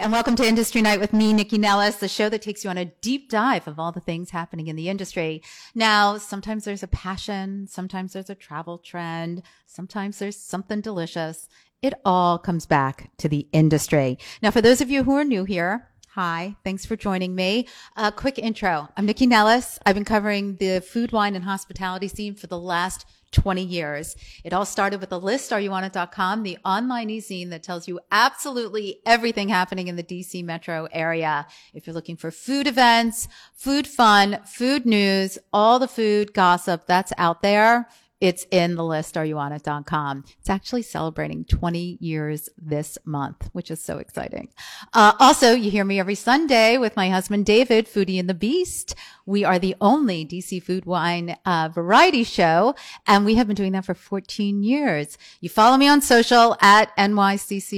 and welcome to Industry Night with me, Nycci Nellis, the show that takes you on a deep dive of all the things happening in the industry. Now, sometimes there's a passion, sometimes there's a travel trend, sometimes there's something delicious. It all comes back to the industry. Now, for those of you who are new here, Hi, thanks for joining me. A quick intro. I'm Nycci Nellis. I've been covering the food, wine, and hospitality scene for the last 20 years. It all started with a list, areyouonit.com, the online e-zine that tells you absolutely everything happening in the DC metro area. If you're looking for food events, food fun, food news, all the food gossip that's out there, it's in the list, areyouonit.com. It's actually celebrating 20 years this month, which is so exciting. Uh, also, you hear me every Sunday with my husband, David, Foodie and the Beast. We are the only DC food wine uh, variety show, and we have been doing that for 14 years. You follow me on social at NYCCI-N-E-L-L-I-S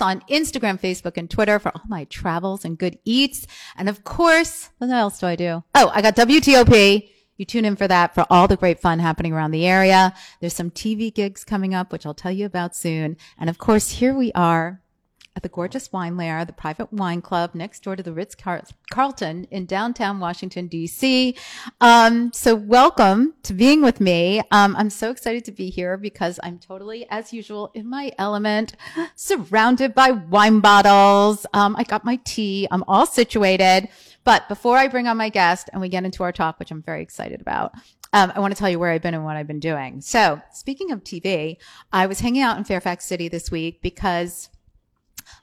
on Instagram, Facebook, and Twitter for all my travels and good eats. And of course, what else do I do? Oh, I got WTOP you tune in for that for all the great fun happening around the area. There's some TV gigs coming up, which I'll tell you about soon. And of course, here we are at the gorgeous Wine Lair, the private wine club next door to the Ritz Carlton in downtown Washington, D.C. Um, so welcome to being with me. Um, I'm so excited to be here because I'm totally, as usual, in my element, surrounded by wine bottles. Um, I got my tea. I'm all situated. But before I bring on my guest and we get into our talk, which I'm very excited about, um, I want to tell you where I've been and what I've been doing. So speaking of TV, I was hanging out in Fairfax City this week because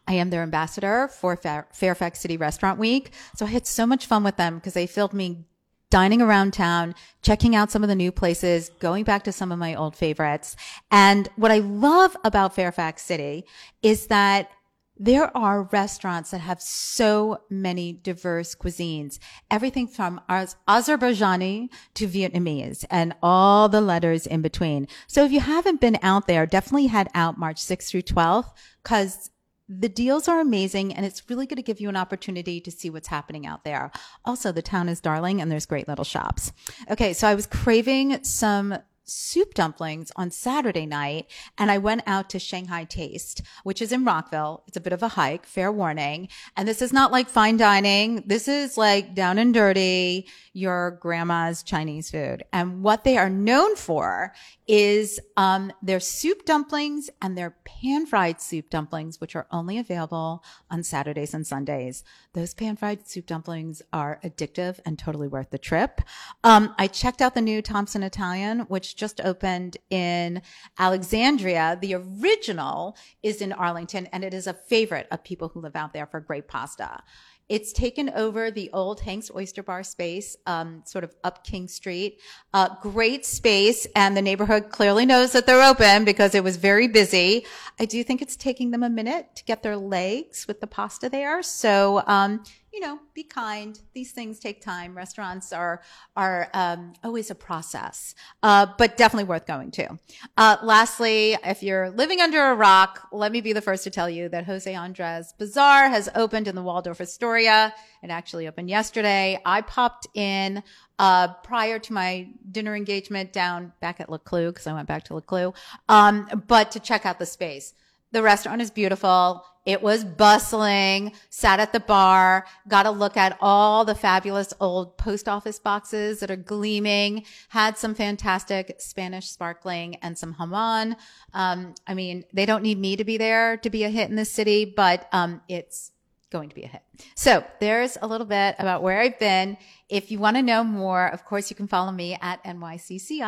I am their ambassador for Fairfax City Restaurant Week. So I had so much fun with them because they filled me dining around town, checking out some of the new places, going back to some of my old favorites. And what I love about Fairfax City is that there are restaurants that have so many diverse cuisines, everything from Azerbaijani to Vietnamese and all the letters in between. So if you haven't been out there, definitely head out March 6th through 12th because the deals are amazing and it's really going to give you an opportunity to see what's happening out there. Also, the town is darling and there's great little shops. Okay. So I was craving some soup dumplings on Saturday night and I went out to Shanghai Taste, which is in Rockville. It's a bit of a hike, fair warning. And this is not like fine dining. This is like down and dirty, your grandma's Chinese food. And what they are known for is um, their soup dumplings and their pan fried soup dumplings, which are only available on Saturdays and Sundays. Those pan fried soup dumplings are addictive and totally worth the trip. Um, I checked out the new Thompson Italian, which just opened in Alexandria. The original is in Arlington, and it is a favorite of people who live out there for great pasta. It's taken over the old Hank's Oyster Bar space, um, sort of up King Street. Uh, great space, and the neighborhood clearly knows that they're open because it was very busy. I do think it's taking them a minute to get their legs with the pasta there. So, um, you know, be kind. These things take time. Restaurants are are um, always a process, uh, but definitely worth going to. Uh, lastly, if you're living under a rock, let me be the first to tell you that Jose Andres Bazaar has opened in the Waldorf Astoria. It actually opened yesterday. I popped in uh, prior to my dinner engagement down back at Le Clos because I went back to Le Clos, um, but to check out the space. The restaurant is beautiful. It was bustling, sat at the bar, got a look at all the fabulous old post office boxes that are gleaming, had some fantastic Spanish sparkling and some jamon. Um, I mean, they don't need me to be there to be a hit in the city, but, um, it's going to be a hit. So there's a little bit about where I've been. If you want to know more, of course, you can follow me at NYCCI-N-E-L-L-I-S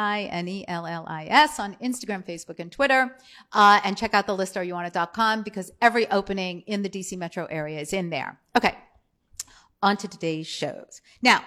on Instagram, Facebook, and Twitter. Uh, and check out the list areyouonit.com because every opening in the DC metro area is in there. Okay. On to today's shows. Now,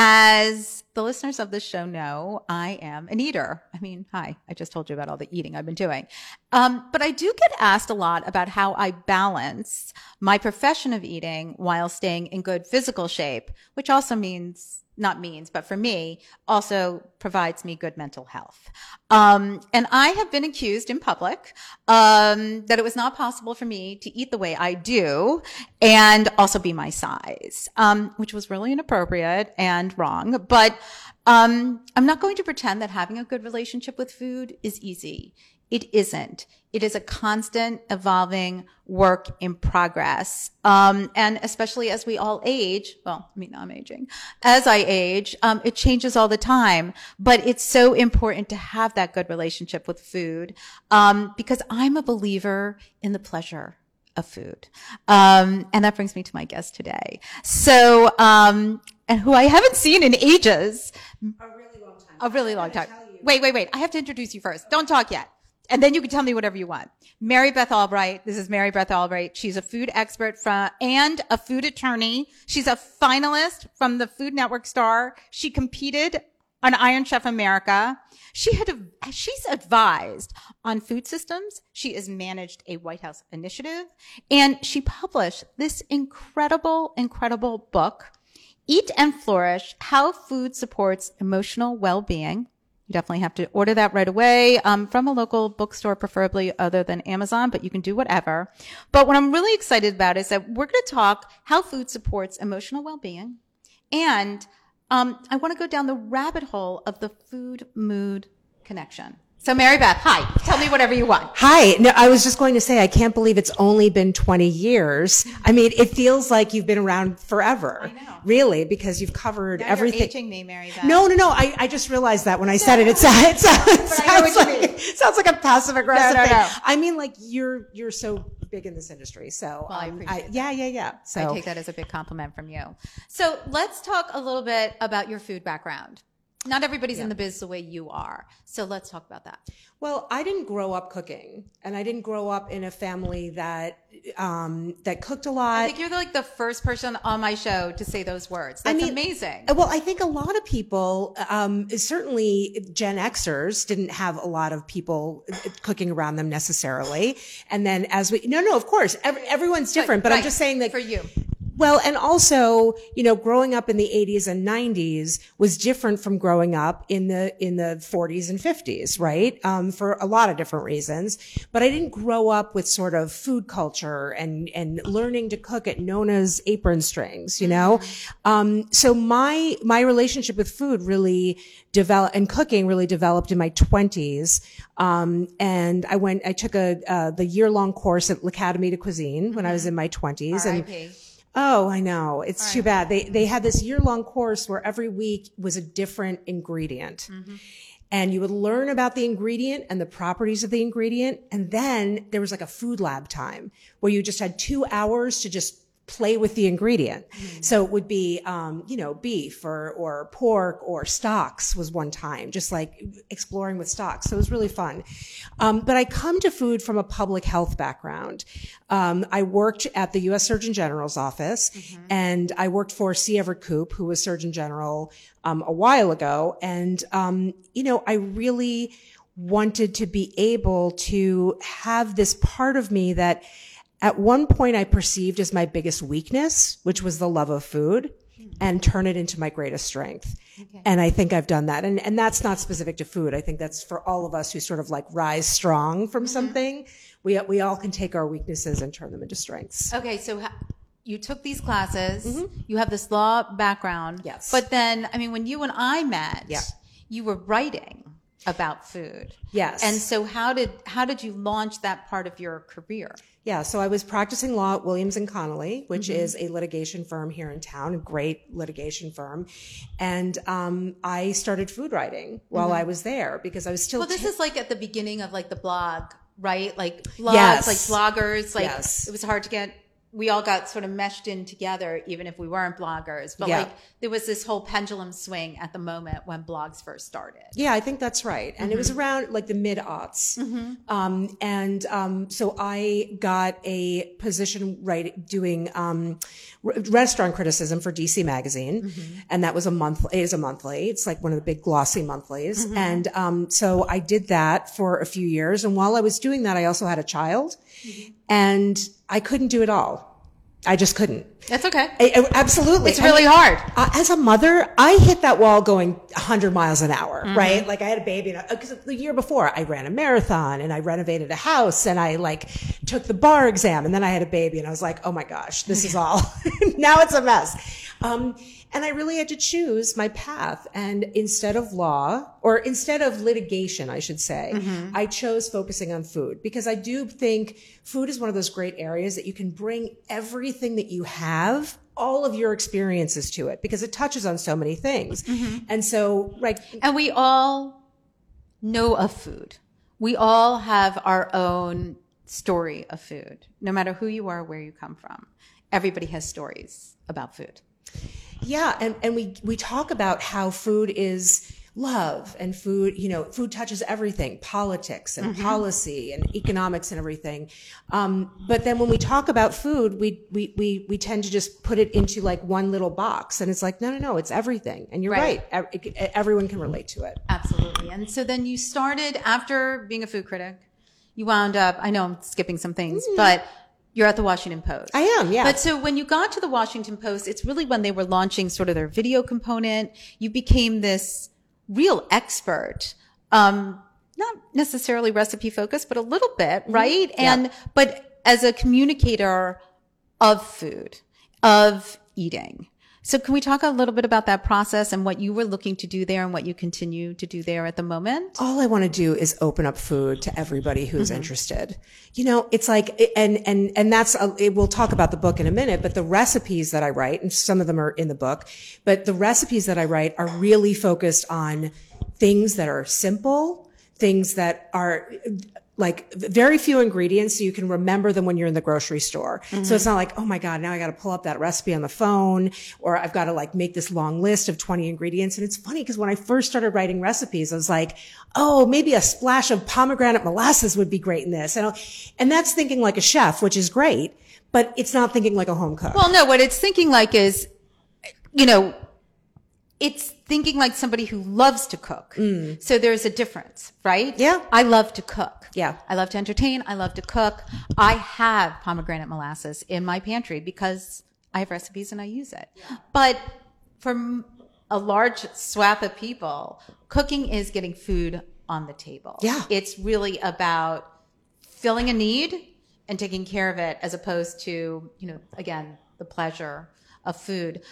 as the listeners of this show know, I am an eater. I mean, hi, I just told you about all the eating I've been doing. Um, but I do get asked a lot about how I balance my profession of eating while staying in good physical shape, which also means not means, but for me, also provides me good mental health. Um, and I have been accused in public um, that it was not possible for me to eat the way I do and also be my size, um, which was really inappropriate and wrong. But um, I'm not going to pretend that having a good relationship with food is easy. It isn't. It is a constant evolving work in progress. Um, and especially as we all age, well, I mean, I'm aging. As I age, um, it changes all the time. But it's so important to have that good relationship with food, um, because I'm a believer in the pleasure of food. Um, and that brings me to my guest today. So, um, and who I haven't seen in ages. A really long time. A really long time. Wait, wait, wait. I have to introduce you first. Don't talk yet. And then you can tell me whatever you want. Mary Beth Albright. This is Mary Beth Albright. She's a food expert from, and a food attorney. She's a finalist from the Food Network Star. She competed on Iron Chef America. She had, she's advised on food systems. She has managed a White House initiative and she published this incredible, incredible book, Eat and Flourish, How Food Supports Emotional Well-Being. You definitely have to order that right away um, from a local bookstore, preferably other than Amazon, but you can do whatever. But what I'm really excited about is that we're going to talk how food supports emotional well-being, and um, I want to go down the rabbit hole of the food mood connection. So Mary Beth, hi. Tell me whatever you want. Hi. No, I was just going to say, I can't believe it's only been 20 years. I mean, it feels like you've been around forever. I know. Really, because you've covered Now everything. You're aging me, Mary Beth. No, no, no. I, I just realized that when I said it, it, sounds, it sounds, But I know sounds what you like, mean. sounds like a passive aggressive No, no, thing. I mean, like you're, you're so big in this industry. So, Well, I um, appreciate yeah, yeah, yeah. So I take that as a big compliment from you. So let's talk a little bit about your food background. Not everybody's in the biz the way you are. So let's talk about that. Well, I didn't grow up cooking, and I didn't grow up in a family that um, that cooked a lot. I think you're like the first person on my show to say those words. That's mean, amazing. Uh, Well, I think a lot of people, um, certainly Gen Xers, didn't have a lot of people uh, cooking around them necessarily. And then as we, no, no, of course, every, everyone's different, but I'm just saying that for you. Well, and also, you know, growing up in the 80s and 90s was different from growing up in the in the 40s and 50s, right? Um, for a lot of different reasons. But I didn't grow up with sort of food culture and and learning to cook at Nona's apron strings, you know. Um, so my my relationship with food really developed and cooking really developed in my 20s. Um, and I went, I took a uh, the year long course at L'Académie de Cuisine when I was in my 20s, and. Oh, I know. It's too bad. They they had this year long course where every week was a different ingredient. Mm-hmm. And you would learn about the ingredient and the properties of the ingredient. And then there was like a food lab time where you just had two hours to just play with the ingredient. So it would be, um, you know, beef or, or pork or stocks was one time, just like exploring with stocks. So it was really fun. Um, but I come to food from a public health background. Um, I worked at the U.S. Surgeon General's office and I worked for C. Everett Koop, who was Surgeon General, um, a while ago. And, um, you know, I really wanted to be able to have this part of me that at one point I perceived as my biggest weakness, which was the love of food and turn it into my greatest strength. And I think I've done that. And, and that's not specific to food. I think that's for all of us who sort of like rise strong from something. We, we all can take our weaknesses and turn them into strengths. Okay, so ha- you took these classes. You have this law background. Mm-hmm. Yes. But then, I mean, when you and I met, Yeah. you were writing about food. Yes. And so how did how did you launch that part of your career? Yeah, so I was practicing law at Williams and Connolly, which is a litigation firm here in town, a great litigation firm, and um, I started food writing while I was there because I was still. Well, this ta- is like at the beginning of like the blog, right? Like blogs, Yes. like bloggers, like Yes. it was hard to get we all got sort of meshed in together even if we weren't bloggers. But Yeah. like there was this whole pendulum swing at the moment when blogs first started. Yeah, I think that's right. And it was Mm-hmm. around like the mid aughts. Um, and um, so I got a position right doing um, r- restaurant criticism for DC Magazine, Mm-hmm. and that was a month. It is a monthly. It's like one of the big glossy monthlies. Mm-hmm. And um, so I did that for a few years. And while I was doing that, I also had a child, Mm-hmm. and I couldn't do it all. I just couldn't. That's okay. I- I- absolutely, It's really hard. uh, as a mother, I hit that wall going 100 miles an hour, Mm-hmm. right? Like I had a baby, because the year before I ran a marathon and I renovated a house and I like took the bar exam and then I had a baby and I was like, oh my gosh, this is all, now it's a mess. Um, and I really had to choose my path. And instead of law, or instead of litigation, I should say, mm-hmm. I chose focusing on food because I do think food is one of those great areas that you can bring everything that you have, all of your experiences to it because it touches on so many things. Mm-hmm. And so, like, And we all know of food. We all have our own story of food, no matter who you are, where you come from. Everybody has stories about food. Yeah, and, and we we talk about how food is love and food, you know, food touches everything, politics and policy and economics and everything. Um, but then when we talk about food, we, we, we, we tend to just put it into like one little box and it's like, no, no, no, it's everything. And you're Right. right. Everyone can relate to it. Absolutely. And so then you started after being a food critic, you wound up, I know I'm skipping some things, but you're at the Washington Post. I am, yeah. But so when you got to the Washington Post, it's really when they were launching sort of their video component. You became this real expert. Um, not necessarily recipe focused, but a little bit, right? And, but as a communicator of food, of eating. So can we talk a little bit about that process and what you were looking to do there and what you continue to do there at the moment? all I want to do is open up food to everybody who's mm-hmm. interested. You know, it's like, and, and, and that's, a, it, we'll talk about the book in a minute, but the recipes that I write, and some of them are in the book, but the recipes that I write are really focused on things that are simple, things that are, like very few ingredients so you can remember them when you're in the grocery store. So it's not like, oh my God, now I got to pull up that recipe on the phone or I've got to like make this long list of 20 ingredients. And it's funny because when I first started writing recipes, I was like, oh, maybe a splash of pomegranate molasses would be great in this. And, and that's thinking like a chef, which is great, but it's not thinking like a home cook. Well, no, what it's thinking like is, you know, it's thinking like somebody who loves to cook. So there's a difference, right? Mm. Yeah. I love to cook. Yeah. I love to entertain. I love to cook. I have pomegranate molasses in my pantry because I have recipes and I use it. But for a large swath of people, cooking is getting food on the table. Yeah. It's really about filling a need and taking care of it as opposed to, you know, again, the pleasure of food.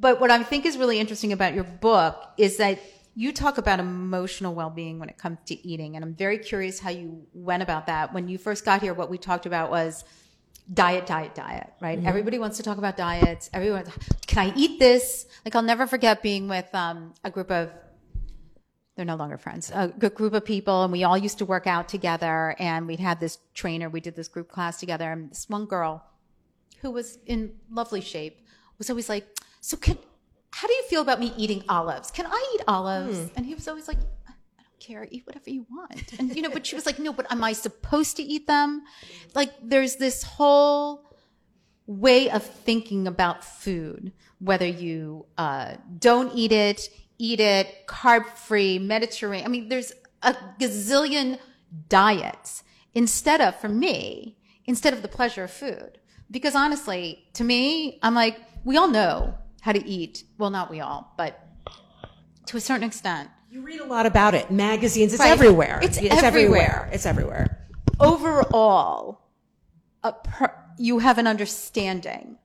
But what I think is really interesting about your book is that you talk about emotional well-being when it comes to eating. And I'm very curious how you went about that. When you first got here, what we talked about was diet, diet, diet, right? Everybody wants to talk about diets. Everyone, can I eat this? Like I'll never forget being with um, a group of they're no longer friends, a good group of people, and we all used to work out together. And we'd had this trainer, we did this group class together, and this one girl who was in lovely shape was always like, "So can, how do you feel about me eating olives? Can I eat olives?" And he was always like, "I don't care, eat whatever you want." And you know, but she was like, "No, but am I supposed to eat them?" Like, there's this whole way of thinking about food, whether you uh, don't eat it, eat it, carb free, Mediterranean. I mean, there's a gazillion diets instead of, for me, instead of the pleasure of food. Because honestly, to me, I'm like, we all know how to eat. Well, not we all, but to a certain extent. You read a lot about it, magazines, it's Right. everywhere. It's everywhere. everywhere. It's everywhere. overall, a per, you have an understanding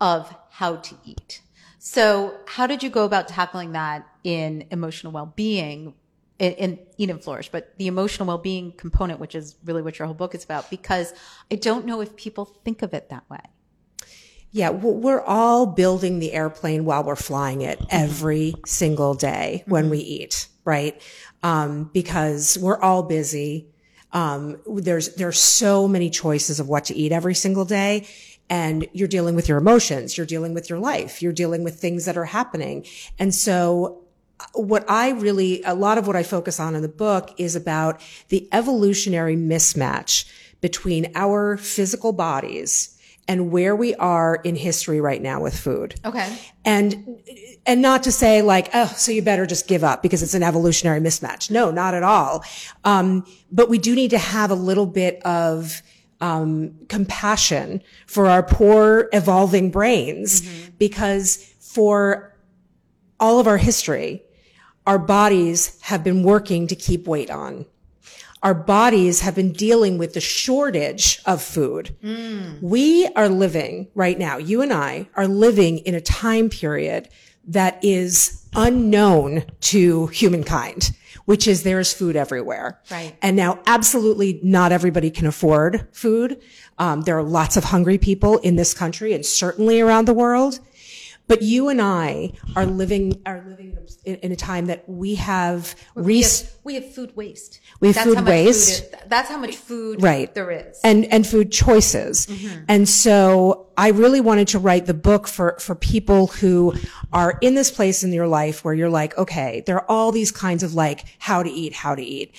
of how to eat. So, how did you go about tackling that in emotional well-being in, in Eat and Flourish, but the emotional well-being component, which is really what your whole book is about? Because I don't know if people think of it that way. Yeah, we're all building the airplane while we're flying it every single day when we eat, right? Um, because we're all busy. Um, there's there's so many choices of what to eat every single day, and you're dealing with your emotions, you're dealing with your life, you're dealing with things that are happening, and so what I really, a lot of what I focus on in the book is about the evolutionary mismatch between our physical bodies and where we are in history right now with food. Okay. And, and not to say like, oh, so you better just give up because it's an evolutionary mismatch. No, not at all. Um, but we do need to have a little bit of, um, compassion for our poor evolving brains because for all of our history, our bodies have been working to keep weight on. Our bodies have been dealing with the shortage of food. We are living right now, you and I are living in a time period that is unknown to humankind, which is there's food everywhere. Right. And now absolutely not everybody can afford food. Um, there are lots of hungry people in this country and certainly around the world. But you and I are living, are living in, in a time that we have, We res- have, we have food waste. We have That's food waste. Food is, that's how much food Right. there is. and and food choices. Mm-hmm. And so I really wanted to write the book for for people who are in this place in your life where you're like, okay, there are all these kinds of like how to eat, how to eat.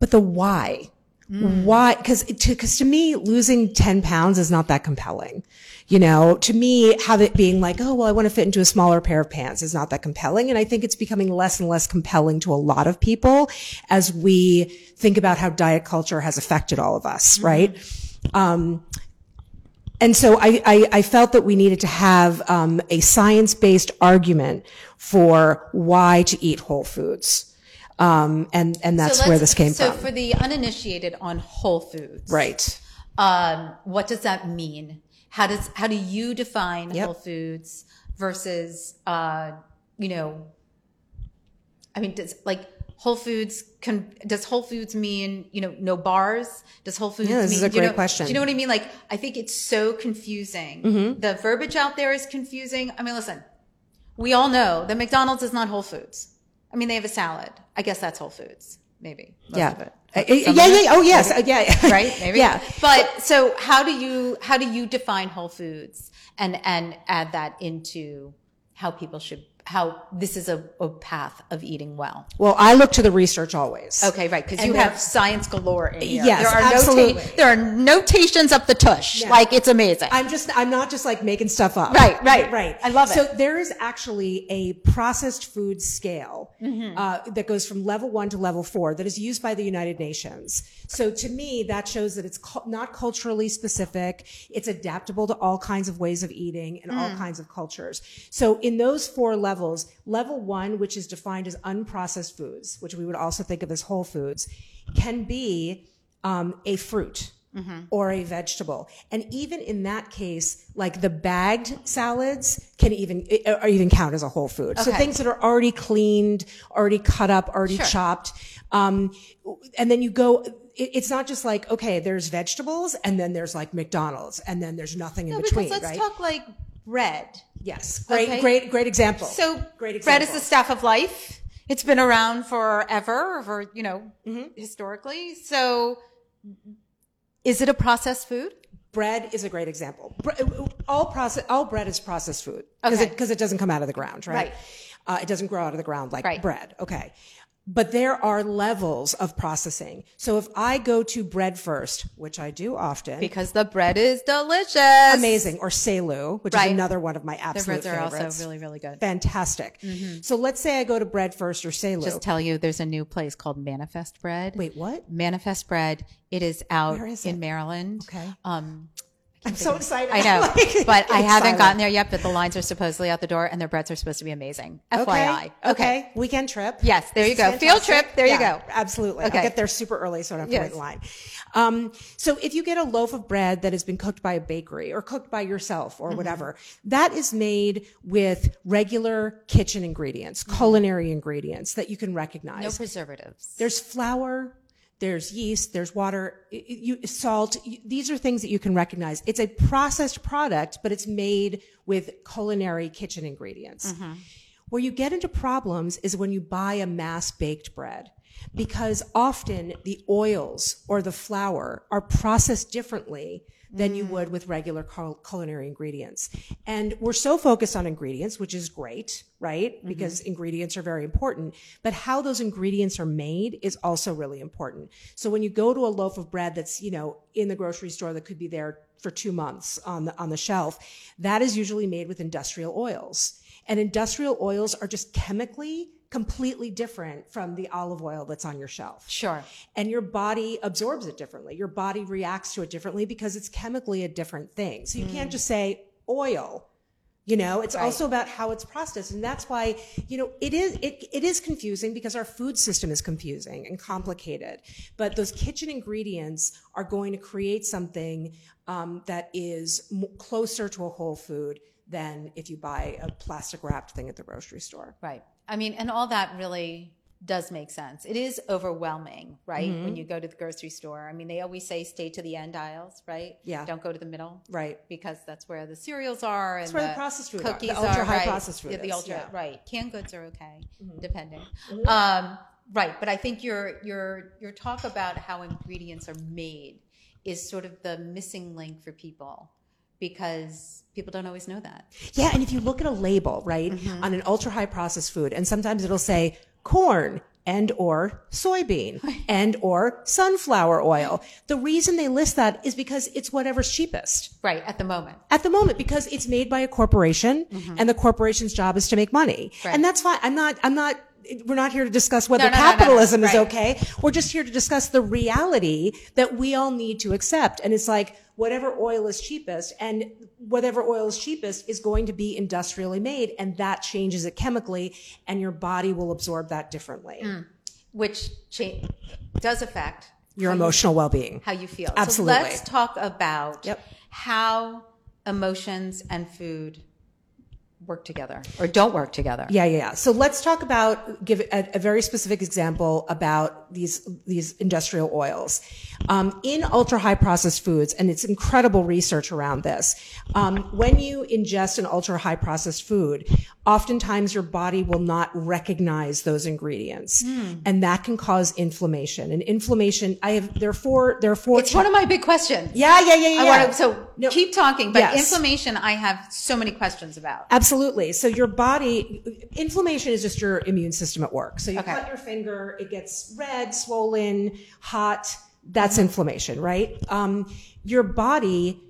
But the why. Mm. Why? Because to, cause to me, losing 10 pounds is not that compelling. You know, to me, have it being like, oh, well, I want to fit into a smaller pair of pants is not that compelling. And I think it's becoming less and less compelling to a lot of people as we think about how diet culture has affected all of us, right? Um, and so I, I, I felt that we needed to have um, a science-based argument for why to eat whole foods. Um, and, and that's So where this came so from. for the uninitiated on Whole Foods, right. Um, what does that mean? How does how do you define Yep. Whole Foods versus uh, you know? I mean, does like Whole Foods can does Whole Foods mean you know no bars? Does Whole Foods Yeah, this mean is a do you great know- question. Do you know what I mean? Like I think it's so confusing. Mm-hmm. The verbiage out there is confusing. I mean, listen, we all know that McDonald's is not Whole Foods. I mean, they have a salad. I guess that's Whole Foods, maybe. Most Yeah. Of it. Uh, yeah, yeah, yeah. Oh, yes. Uh, yeah. right? Maybe. Yeah. But so how do you how do you define Whole Foods and and add that into how people should how this is a, a path of eating well? Well, I look to the research always. Okay, right, because you have science galore in here. Yes, there are absolutely. Nota- there are notations up the tush. Like it's amazing. I'm just, I'm not just like making stuff up. Right, right. Right. I love it. So there is actually a processed food scale Mm-hmm. uh, that goes from level one to level four that is used by the United Nations. So to me, that shows that it's cu- not culturally specific. It's adaptable to all kinds of ways of eating and Mm. all kinds of cultures. So in those four levels, level one, which is defined as unprocessed foods, which we would also think of as whole foods, can be um, a fruit or a vegetable. And even in that case, like the bagged salads can even, or even count as a whole food. So things that are already cleaned, already cut up, already Sure. chopped. Um, and then you go, it's not just like, okay, there's vegetables and then there's like McDonald's and then there's nothing in no, between, because let's right? talk like bread. yes. Great, Okay. great, great example. So great bread is example. the staff of life. It's been around forever, for you know, Mm-hmm. historically. So, is it a processed food? bread is a great example. Bre- all process, all bread is processed food because Okay. it, because it doesn't come out of the ground, right? Right. Uh, it doesn't grow out of the ground like Right. bread. Okay. But there are levels of processing. So if I go to Bread Furst, which I do often, Because the bread is delicious. amazing, or Seylou, which Right. is another one of my absolute The breads are favorites. also really, really good. fantastic. So let's say I go to Bread Furst or Seylou. Just tell you, there's a new place called Manifest Bread. Wait, what? Manifest Bread. It is out is in it? Maryland. Okay. Um, I'm so excited. I know, Like, but I haven't silent. gotten there yet. But the lines are supposedly out the door, and their breads are supposed to be amazing. FYI. Okay. Okay. Weekend trip. Yes, there you go. Field trip, there you go. Absolutely. Okay. I'll get there super early so I don't have to wait in line. Um, so if you get a loaf of bread that has been cooked by a bakery or cooked by yourself Mm-hmm. or whatever, that is made with regular kitchen ingredients, Mm-hmm. culinary ingredients that you can recognize. No preservatives. There's flour, there's yeast, there's water, salt. These are things that you can recognize. It's a processed product, but it's made with culinary kitchen ingredients. Mm-hmm. Where you get into problems is when you buy a mass baked bread. Because often the oils or the flour are processed differently than you would with regular cul- culinary ingredients. And we're so focused on ingredients, which is great, right? Mm-hmm. Because ingredients are very important, but how those ingredients are made is also really important. So when you go to a loaf of bread that's, you know, in the grocery store that could be there for two months on the, on the shelf, that is usually made with industrial oils. And industrial oils are just chemically completely different from the olive oil that's on your shelf Sure. and your body absorbs it differently. Your body reacts to it differently because it's chemically a different thing. So you can't just say oil. You know, it's also about how it's processed. And that's why, you know, it is, it, it is confusing because our food system is confusing and complicated. But those kitchen ingredients are going to create something, um, that is closer to a whole food than if you buy a plastic wrapped thing at the grocery store. Right. I mean, and all that really does make sense. It is overwhelming, right? Mm-hmm. When you go to the grocery store. I mean, they always say stay to the end aisles, right? Yeah. Don't go to the middle. Right. Because that's where the cereals are and That's where the processed food are. The ultra are, high right. processed food Yeah, the ultra yeah. Mm-hmm. right. Canned goods are okay, depending. Um, right, but I think your your your talk about how ingredients are made is sort of the missing link for people because people don't always know that. Yeah, and if you look at a label, right, Mm-hmm. on an ultra high processed food, and sometimes it'll say corn and or soybean and or sunflower oil. The reason they list that is because it's whatever's cheapest Right, at the moment. at the moment because it's made by a corporation and the corporation's job is to make money. Mm-hmm. Right. And that's fine. I'm not, I'm not, we're not here to discuss whether No, no, no, no, no. capitalism is Right. okay. We're just here to discuss the reality that we all need to accept. And it's like whatever oil is cheapest and whatever oil is cheapest is going to be industrially made and that changes it chemically and your body will absorb that differently. Mm. which cha- does affect Your emotional well-being. how you feel. Absolutely. So let's talk about Yep. how emotions and food work together or don't work together. Yeah, yeah, yeah. So let's talk about give a, a very specific example about these these industrial oils um, in ultra high processed foods, and it's incredible research around this. Um, when you ingest an ultra high processed food, oftentimes your body will not recognize those ingredients, and that can cause inflammation. And inflammation, I have there are four there are four. It's one of my big questions. yeah, yeah, yeah, yeah. I want to, so No. keep talking, but Yes. inflammation, I have so many questions about. Absolutely. So your body, inflammation is just your immune system at work. So you Okay. cut your finger, it gets red, swollen, hot. That's inflammation, right? Um, your body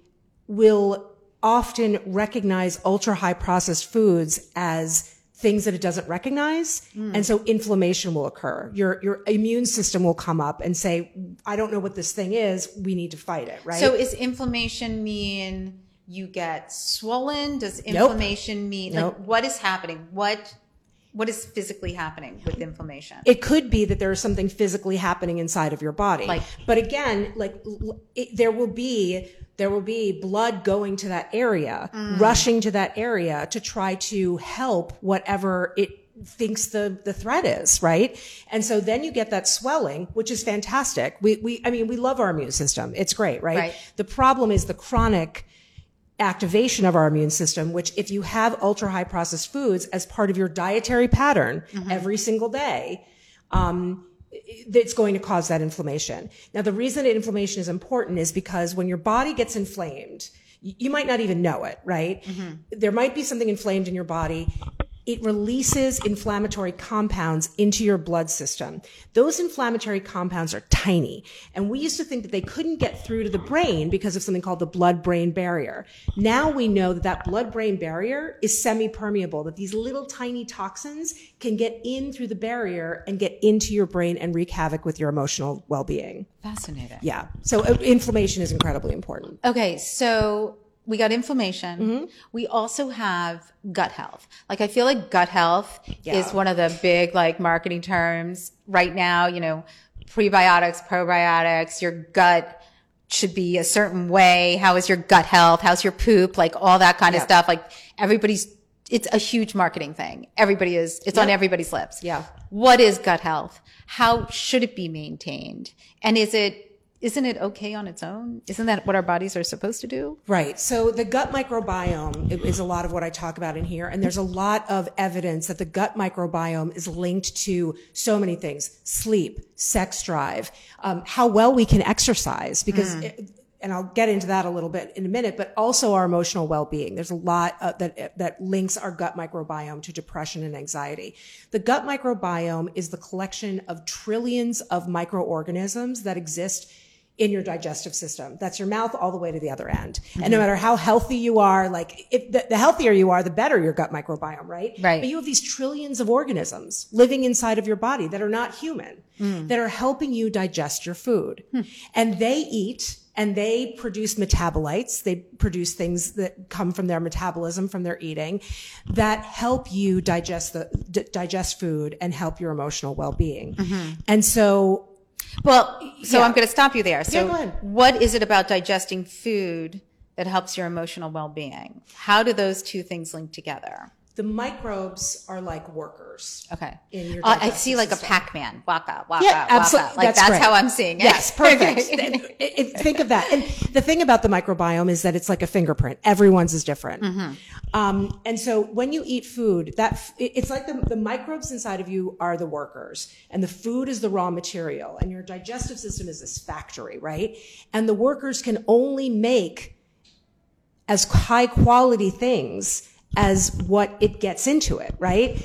will often recognize ultra high processed foods as things that it doesn't recognize. And so inflammation will occur. Your, your immune system will come up and say, I don't know what this thing is. We need to fight it, right? So is inflammation mean you get swollen? Does inflammation mean Nope. like what is happening? What what is physically happening with inflammation? it could be that there is something physically happening inside of your body. Like- but again, like it, there will be there will be blood going to that area, Mm. rushing to that area to try to help whatever it thinks the the threat is, right? And so then you get that swelling, which is fantastic. We we I mean, we love our immune system. It's great, right? Right. The problem is the chronic activation of our immune system, which if you have ultra high processed foods as part of your dietary pattern every single day, um, that's going to cause that inflammation. Now, the reason that inflammation is important is because when your body gets inflamed, you might not even know it, right? There might be something inflamed in your body. It releases inflammatory compounds into your blood system. Those inflammatory compounds are tiny. And we used to think that they couldn't get through to the brain because of something called the blood brain barrier. Now we know that that blood brain barrier is semi permeable, that these little tiny toxins can get in through the barrier and get into your brain and wreak havoc with your emotional well being. Fascinating. Yeah. So uh, inflammation is incredibly important. Okay, so we got inflammation. Mm-hmm. We also have gut health. Like I feel like gut health Yeah. is one of the big like marketing terms right now, you know, prebiotics, probiotics, your gut should be a certain way. How is your gut health? How's your poop? Like all that kind of stuff. Like everybody's it's a huge marketing thing. Everybody is it's on everybody's lips. Yeah. What is gut health? How should it be maintained? And is it isn't it okay on its own? Isn't that what our bodies are supposed to do? Right. So the gut microbiome is a lot of what I talk about in here. And there's a lot of evidence that the gut microbiome is linked to so many things, sleep, sex drive, um, how well we can exercise because it- and I'll get into that a little bit in a minute, but also our emotional well-being. There's a lot uh, that that links our gut microbiome to depression and anxiety. The gut microbiome is the collection of trillions of microorganisms that exist in your digestive system. That's your mouth all the way to the other end. And no mm-hmm. matter how healthy you are, like if the, the healthier you are, the better your gut microbiome, right? Right. But you have these trillions of organisms living inside of your body that are not human, mm. that are helping you digest your food. Hmm. And they eat and they produce metabolites. They produce things that come from their metabolism, from their eating, that help you digest the d- digest food and help your emotional well-being. Mm-hmm. And so Well, so Yeah. I'm going to stop you there. So, go ahead. what is it about digesting food that helps your emotional well-being. How do those two things link together? The microbes are like workers. Okay. In your Uh, I see like a. Pac-Man. Waka, waka, Yeah, waka. absolutely. Like That's that's, how I'm seeing it. Yes, perfect. It- it- think of that. And the thing about the microbiome is that it's like a fingerprint. Everyone's is different. Mm-hmm. Um, and so when you eat food, that it's like the, the microbes inside of you are the workers, and the food is the raw material, and your digestive system is this factory, right? And the workers can only make as high quality things as what it gets into it, right?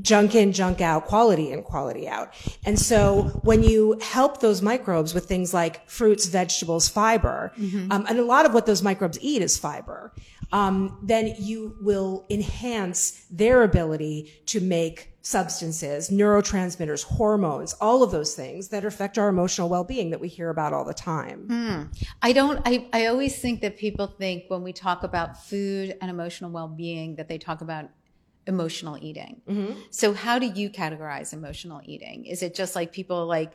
Junk in, junk out, quality in, quality out. And so when you help those microbes with things like fruits, vegetables, fiber, um, and a lot of what those microbes eat is fiber, um, then you will enhance their ability to make substances, neurotransmitters, hormones, all of those things that affect our emotional well-being that we hear about all the time. I don't, I, I always think that people think when we talk about food and emotional well-being that they talk about emotional eating. So how do you categorize emotional eating? Is it just like people like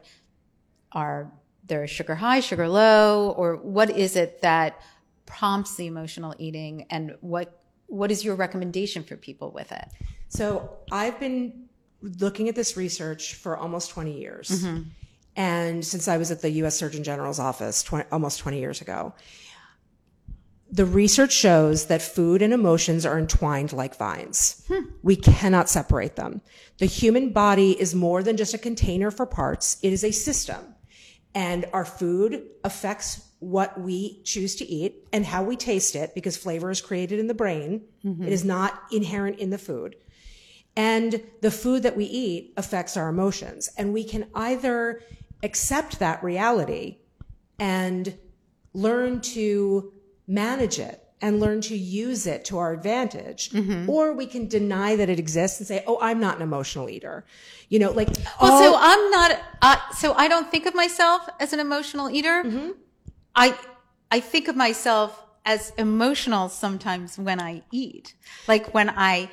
are they're sugar high, sugar low, or what is it that prompts the emotional eating and what what is your recommendation for people with it? So I've been looking at this research for almost 20 years. Mm-hmm. And since I was at the US Surgeon General's office 20, almost 20 years ago, the research shows that food and emotions are entwined like vines. Hmm. We cannot separate them. The human body is more than just a container for parts. It is a system. And our food affects what we choose to eat and how we taste it because flavor is created in the brain. It is not inherent in the food. And the food that we eat affects our emotions. And we can either accept that reality and learn to manage it and learn to use it to our advantage. Or we can deny that it exists and say, oh, I'm not an emotional eater. You know, like, Well, so I'm not. Uh, so I don't think of myself as an emotional eater. Mm-hmm. I I think of myself as emotional sometimes when I eat. Like when I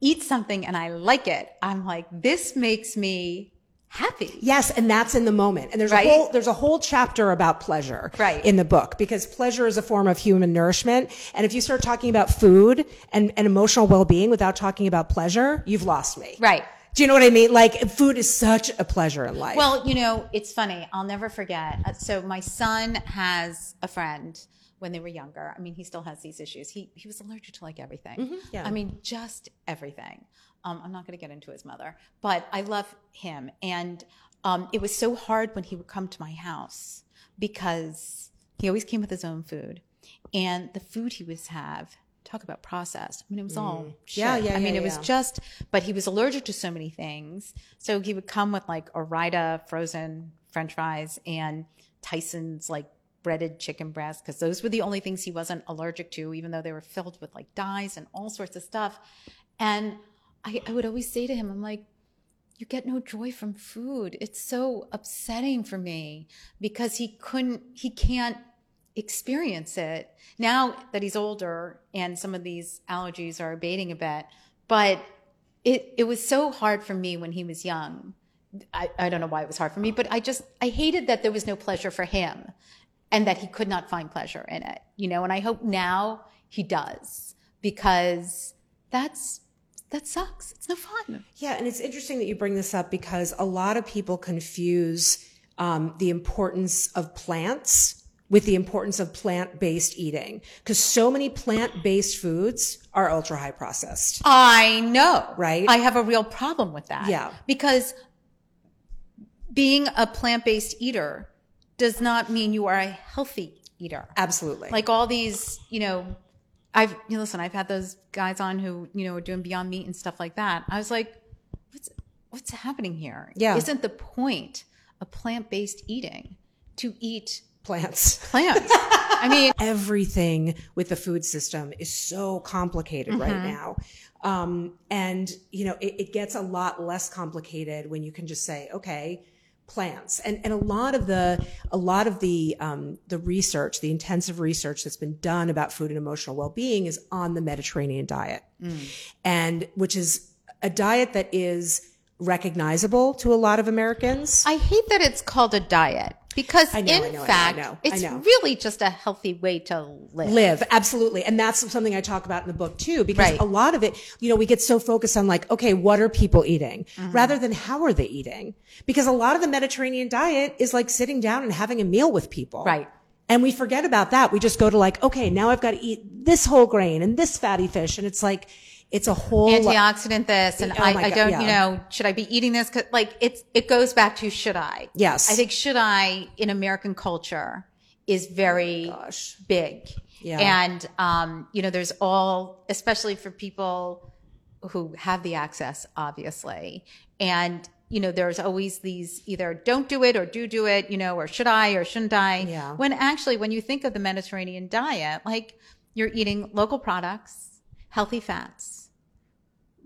eat something and I like it, I'm like, this makes me happy. Yes, and that's in the moment. And there's Right? a whole there's a whole chapter about pleasure Right. in the book because pleasure is a form of human nourishment. And if you start talking about food and, and emotional well-being without talking about pleasure, you've lost me. Right. Do you know what I mean? Like food is such a pleasure in life. Well, you know, it's funny. I'll never forget. Uh, So my son has a friend when they were younger. I mean, he still has these issues. He he was allergic to like everything. yeah. I mean, just everything. Um, I'm not going to get into his mother, but I love him, and um, it was so hard when he would come to my house because he always came with his own food, and the food he would have. Talk about process. I mean, it was all mm. shit. Yeah, yeah, I mean, yeah, it was yeah. just, but he was allergic to so many things. So he would come with like Ore-Ida frozen french fries and Tyson's like breaded chicken breast because those were the only things he wasn't allergic to, even though they were filled with like dyes and all sorts of stuff. And I, I would always say to him, I'm like, you get no joy from food. It's so upsetting for me because he couldn't, he can't experience it now that he's older and some of these allergies are abating a bit. But it, it was so hard for me when he was young. I, I don't know why it was hard for me, but I just, I hated that there was no pleasure for him and that he could not find pleasure in it, you know, and I hope now he does because that's, that sucks. It's no fun. Yeah, and it's interesting that you bring this up because a lot of people confuse um, the importance of plants with the importance of plant-based eating because so many plant-based foods are ultra high processed. I know. Right? I have a real problem with that. Yeah. Because being a plant based eater does not mean you are a healthy eater. Absolutely. Like all these, you know, I've, you know, listen, I've had those guys on who, you know, are doing Beyond Meat and stuff like that. I was like, what's, what's happening here? Yeah. Isn't the point of plant based eating to eat plants. plants? I mean, Everything with the food system is so complicated right now. Um, and, you know, it, it gets a lot less complicated when you can just say, okay, plants. And, and a lot of the, a lot of the, um, the research, the intensive research that's been done about food and emotional well-being is on the Mediterranean diet. And which is a diet that is recognizable to a lot of Americans. I hate that it's called a diet. Because know, in know, I know, I fact, know, it's really just a healthy way to live. live absolutely and that's something i talk about in the book too because Right. a lot of it you know we get so focused on like okay what are people eating Mm-hmm. rather than how are they eating because a lot of the mediterranean diet is like sitting down and having a meal with people Right. and we forget about that we just go to like okay now i've got to eat this whole grain and this fatty fish and it's like it's a whole Antioxidant this and Oh I, I God, don't, yeah. you know, should I be eating this? 'Cause, Like it's, it goes back to should I? Yes. I think should I in American culture is very gosh. big. Yeah. And, um, you know, there's all, especially for people who have the access, obviously. And, you know, there's always these either don't do it or do do it, you know, or should I or shouldn't I? Yeah. When actually, when you think of the Mediterranean diet, like you're eating local products, healthy fats,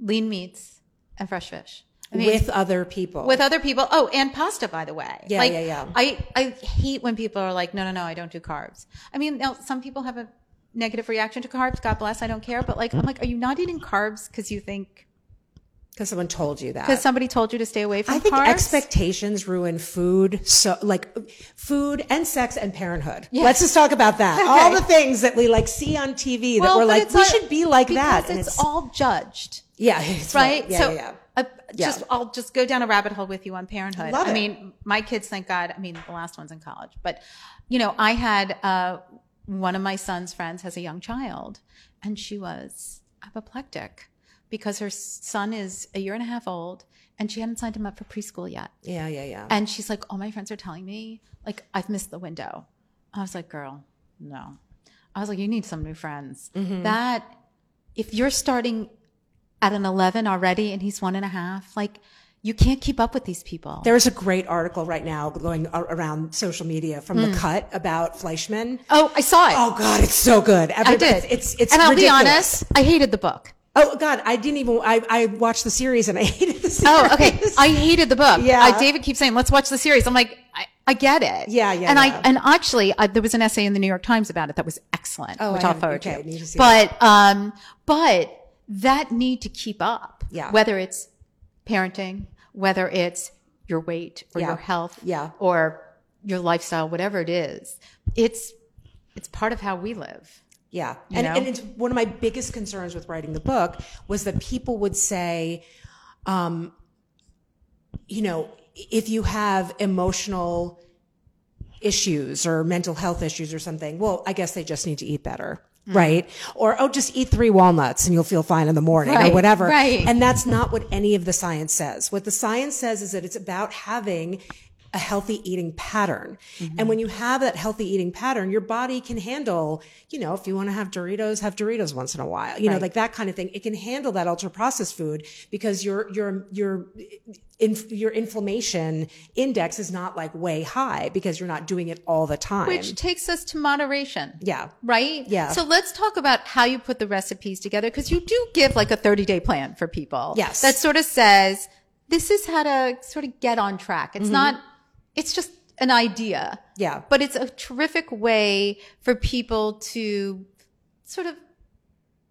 lean meats, and fresh fish. I mean, with other people with other people. Oh, and pasta, by the way. Yeah, like, yeah, yeah. I, I hate when people are like, no, no, no, I don't do carbs. I mean, now some people have a negative reaction to carbs. God bless. I don't care. But like, I'm like, are you not eating carbs because you think, because someone told you that because somebody told you to stay away from I think carbs? expectations ruin food, so like food and sex and parenthood. Yeah. Let's just talk about that. Okay. All the things that we like see on TV that we're like, we should be like that. because And it's, all judged. yeah, it's right? Yeah, so, yeah, yeah. Uh, Yeah. just I'll just go down a rabbit hole with you on parenthood. Love I it. mean, my kids, thank God. I mean, the last one's in college, but you know, I had uh, one of my son's friends has a young child, and she was apoplectic because her son is a year and a half old, and she hadn't signed him up for preschool yet. Yeah, yeah, yeah. And she's like, all my friends are telling me, like, I've missed the window. I was like, girl, no. I was like, you need some new friends. Mm-hmm. That, if you're starting at an 11 already and he's one and a half, like, you can't keep up with these people. There's a great article right now going around social media from Hmm. the Cut about Fleishman. oh, I saw it. Oh God, it's so good. I Everybody- did. It's it's and I'll ridiculous. be honest, I hated the book. Oh God, I didn't even. I I watched the series and I hated the series. Oh, okay. I hated the book. Yeah. I, David keeps saying, let's watch the series. I'm like, I, I get it. Yeah, yeah, And yeah. I, and actually, I, there was an essay in the New York Times about it that was excellent, Oh, which I I'll forward okay, to. To see but, um, but that need to keep up. Yeah. Whether it's parenting, whether it's your weight or Yeah. your health. Yeah. Or your lifestyle, whatever it is. It's, it's part of how we live. Yeah. And, and it's one of my biggest concerns with writing the book was that people would say, um, you know, if you have emotional issues or mental health issues or something, well, I guess they just need to eat better. Mm-hmm. Right. Or, oh, just eat three walnuts and you'll feel fine in the morning or whatever. right. And that's not what any of the science says. What the science says is that it's about having a healthy eating pattern. Mm-hmm. And when you have that healthy eating pattern, your body can handle, you know, if you want to have Doritos, have Doritos once in a while, you know, like that kind of thing. It can handle that ultra processed food because your, your, your, in, your inflammation index is not like way high because you're not doing it all the time. Which takes us to moderation. yeah. right? Yeah. So let's talk about how you put the recipes together because you do give like a 30 day plan for people. Yes. That sort of says, this is how to sort of get on track. It's not, it's just an idea. Yeah. But it's a terrific way for people to sort of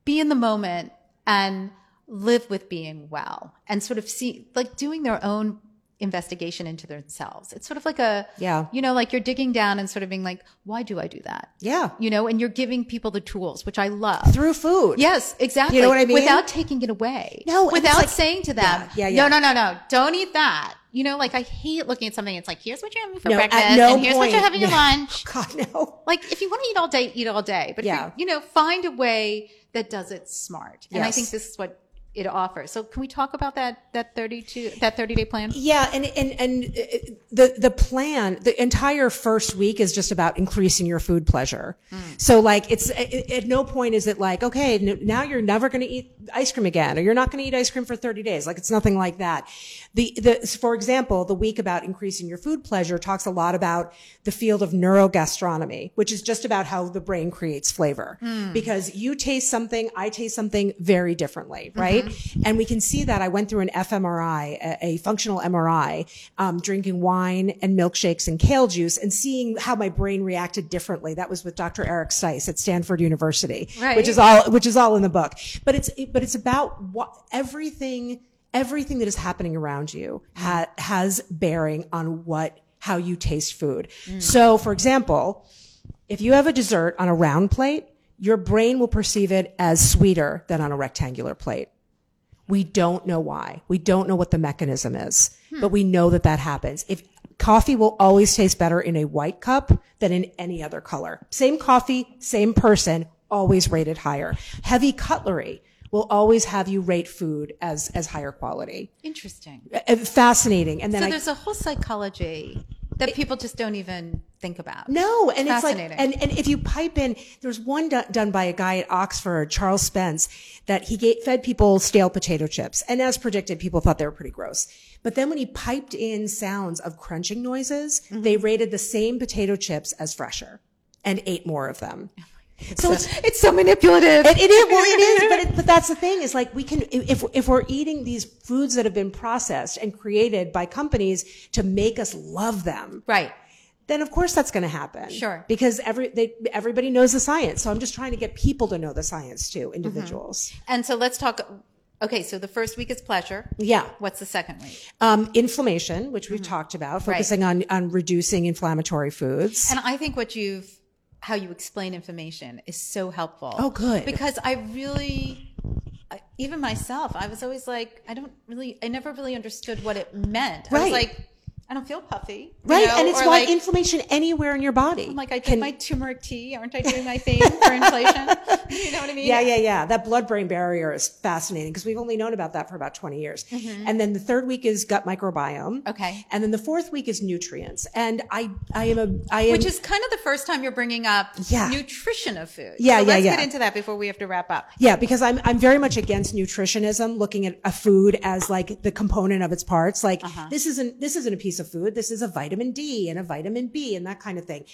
be in the moment and live with being well and sort of see, like doing their own investigation into themselves. It's sort of like a, Yeah. you know, like you're digging down and sort of being like, why do I do that? Yeah. you know, and you're giving people the tools, which I love. Through food. Yes, exactly. You know what I mean? Without taking it away. No, without like- saying to them, Yeah, yeah, yeah. no, no, no, no, don't eat that. You know, like I hate looking at something. It's like, here's what you're having for No, breakfast, no and here's what you're having at no. lunch. God, no. Like, if you want to eat all day, eat all day. But if Yeah. you, you know, find a way that does it smart. And I think this is what it offers. So, can we talk about that that 32 that 30 day plan? Yeah, and and and uh, the the plan, the entire first week is just about increasing your food pleasure. So like it's at, at no point is it like okay now you're never going to eat ice cream again or you're not going to eat ice cream for 30 days. Like it's nothing like that. The the for example, the week about increasing your food pleasure talks a lot about the field of neurogastronomy, which is just about how the brain creates flavor. Because you taste something, I taste something very differently, right? And we can see that. I went through an fMRI, a, a functional MRI, um, drinking wine and milkshakes and kale juice and seeing how my brain reacted differently. That was with Dr. Eric Stice at Stanford University, Right. which is all, which is all in the book. But it's, but it's about what everything, everything that is happening around you ha- has bearing on what how you taste food. Mm. So, for example, if you have a dessert on a round plate, your brain will perceive it as sweeter than on a rectangular plate. We don't know why. We don't know what the mechanism is, hmm. but we know that that happens. If coffee will always taste better in a white cup than in any other color. Same coffee, same person, always rated higher. Heavy cutlery will always have you rate food as as higher quality. Interesting. Uh, Fascinating. And then So I there's a whole psychology that people just don't even think about. No, and it's like, Fascinating. and, and if you pipe in, there's one do- done by a guy at Oxford, Charles Spence, that he gave, fed people stale potato chips. And as predicted, people thought they were pretty gross. But then when he piped in sounds of crunching noises, Mm-hmm. they rated the same potato chips as fresher and ate more of them. So it's, It's so manipulative. it, it is, well, it is, but, it, but that's the thing is like we can, if, if we're eating these foods that have been processed and created by companies to make us love them, right. then of course that's going to happen. Sure. Because every they, everybody knows the science. So I'm just trying to get people to know the science too, individuals. And so let's talk. Okay, so the first week is pleasure. Yeah. What's the second week? Um, inflammation, which we've talked about, focusing on on reducing inflammatory foods. And I think what you've, how you explain inflammation is so helpful. Oh, good. Because I really, I- even myself, I was always like, I don't really, I never really understood what it meant. I was Right. like, I don't feel puffy. you right. know? and it's Or why like, inflammation anywhere in your body. I'm like, I can- my turmeric tea. Aren't I doing my thing for inflation? you know what I mean? Yeah, yeah, yeah. That blood brain barrier is fascinating because we've only known about that for about 20 years. And then the third week is gut microbiome. Mm-hmm. Okay. And then the fourth week is nutrients. And I, I am a, I am, Which is kind of the first time you're bringing up Yeah. nutrition of food. Yeah, so yeah, let's yeah. get into that before we have to wrap up. Yeah, because I'm I'm very much against nutritionism, looking at a food as like the component of its parts. Like Uh-huh. this isn't this isn't a piece of food. This is a vitamin D and a vitamin B and that kind of thing.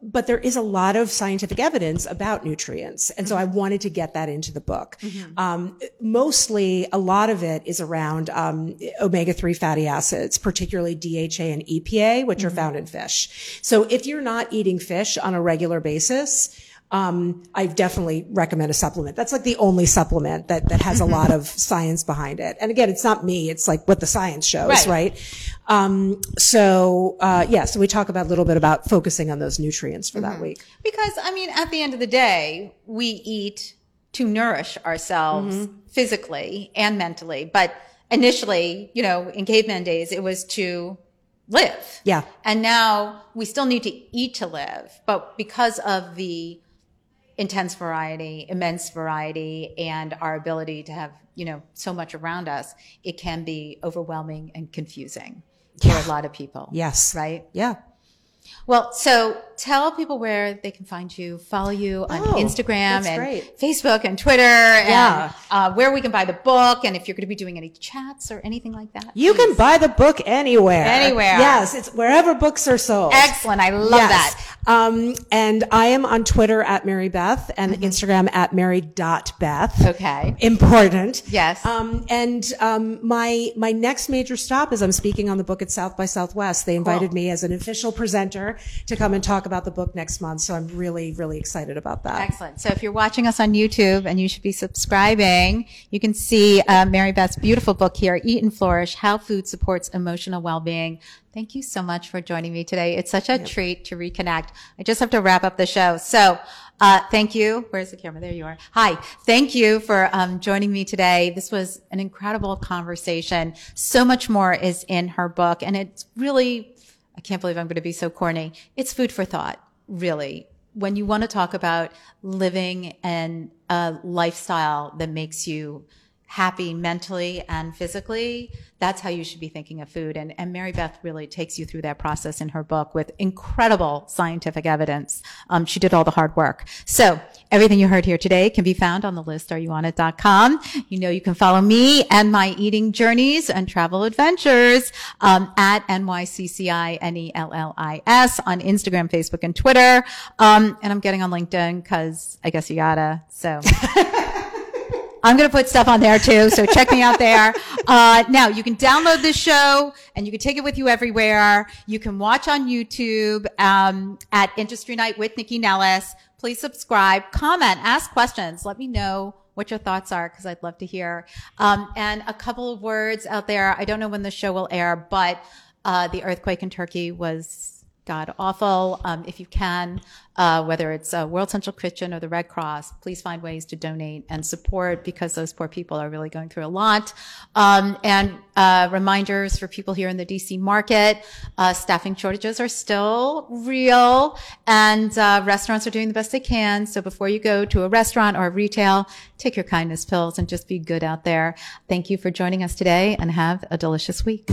But there is a lot of scientific evidence about nutrients, and so I wanted to get that into the book. Um, mostly, a lot of it is around um, omega three fatty acids, particularly DHA and EPA, which are found in fish. So if you're not eating fish on a regular basis, um, I definitely recommend a supplement. That's like the only supplement that, that has a lot of science behind it. And again, it's not me. It's like what the science shows, Right. right? Um, so, uh, yeah, so we talk about a little bit about focusing on those nutrients for that week. Because, I mean, at the end of the day, we eat to nourish ourselves Mm-hmm. physically and mentally. But initially, you know, in caveman days, it was to live. Yeah. And now we still need to eat to live. But because of the intense variety, immense variety, and our ability to have, you know, so much around us, it can be overwhelming and confusing for a lot of people. Yes. Right? Yeah. Well, so tell people where they can find you, follow you on Oh, Instagram and great. Facebook and Twitter, and Yeah. uh, where we can buy the book, and if you're going to be doing any chats or anything like that. You can buy the book anywhere. Anywhere. Yes. It's wherever books are sold. Excellent. I love Yes. that. Um, and I am on Twitter at Mary Beth and Instagram at Mary.Beth. Okay. Important. Yes. Um, and um, my my next major stop is I'm speaking on the book at South by Southwest. They invited Cool. me as an official presenter to come and talk about the book next month. So I'm really really excited about that. Excellent. So if you're watching us on YouTube and you should be subscribing, you can see uh, Mary Beth's beautiful book here, Eat and Flourish, How Food Supports Emotional Well-Being. Thank you so much for joining me today. It's such a treat to reconnect. I just have to wrap up the show. So, uh, thank you. Where's the camera? There you are. Hi. Thank you for um, joining me today. This was an incredible conversation. So much more is in her book and it's really, I can't believe I'm going to be so corny. It's food for thought, really when you want to talk about living and a lifestyle that makes you happy mentally and physically, that's how you should be thinking of food. And, and Mary Beth really takes you through that process in her book with incredible scientific evidence. Um, she did all the hard work. So everything you heard here today can be found on the list areyouonit.com. You know, you can follow me and my eating journeys and travel adventures, um, at NYCCI-N-E-L-L-I-S on Instagram, Facebook, and Twitter. Um, and I'm getting on LinkedIn because I guess you gotta. So. I'm going to put stuff on there too. So check me out there. Uh, now you can download this show and you can take it with you everywhere. You can watch on YouTube, um, at Industry Night with Nycci Nellis. Please subscribe, comment, ask questions. Let me know what your thoughts are because I'd love to hear. Um, and a couple of words out there. I don't know when the show will air, but Uh, the earthquake in Turkey was god awful. Um, if you can, uh, whether it's uh, World Central Kitchen or the Red Cross, please find ways to donate and support because those poor people are really going through a lot. Um, and uh, reminders for people here in the DC market: uh, staffing shortages are still real, and uh, restaurants are doing the best they can. So before you go to a restaurant or retail, take your kindness pills and just be good out there. Thank you for joining us today, and have a delicious week.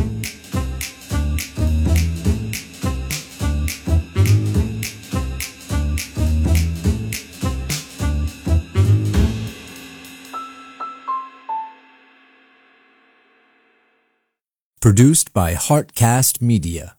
Produced by Heartcast Media.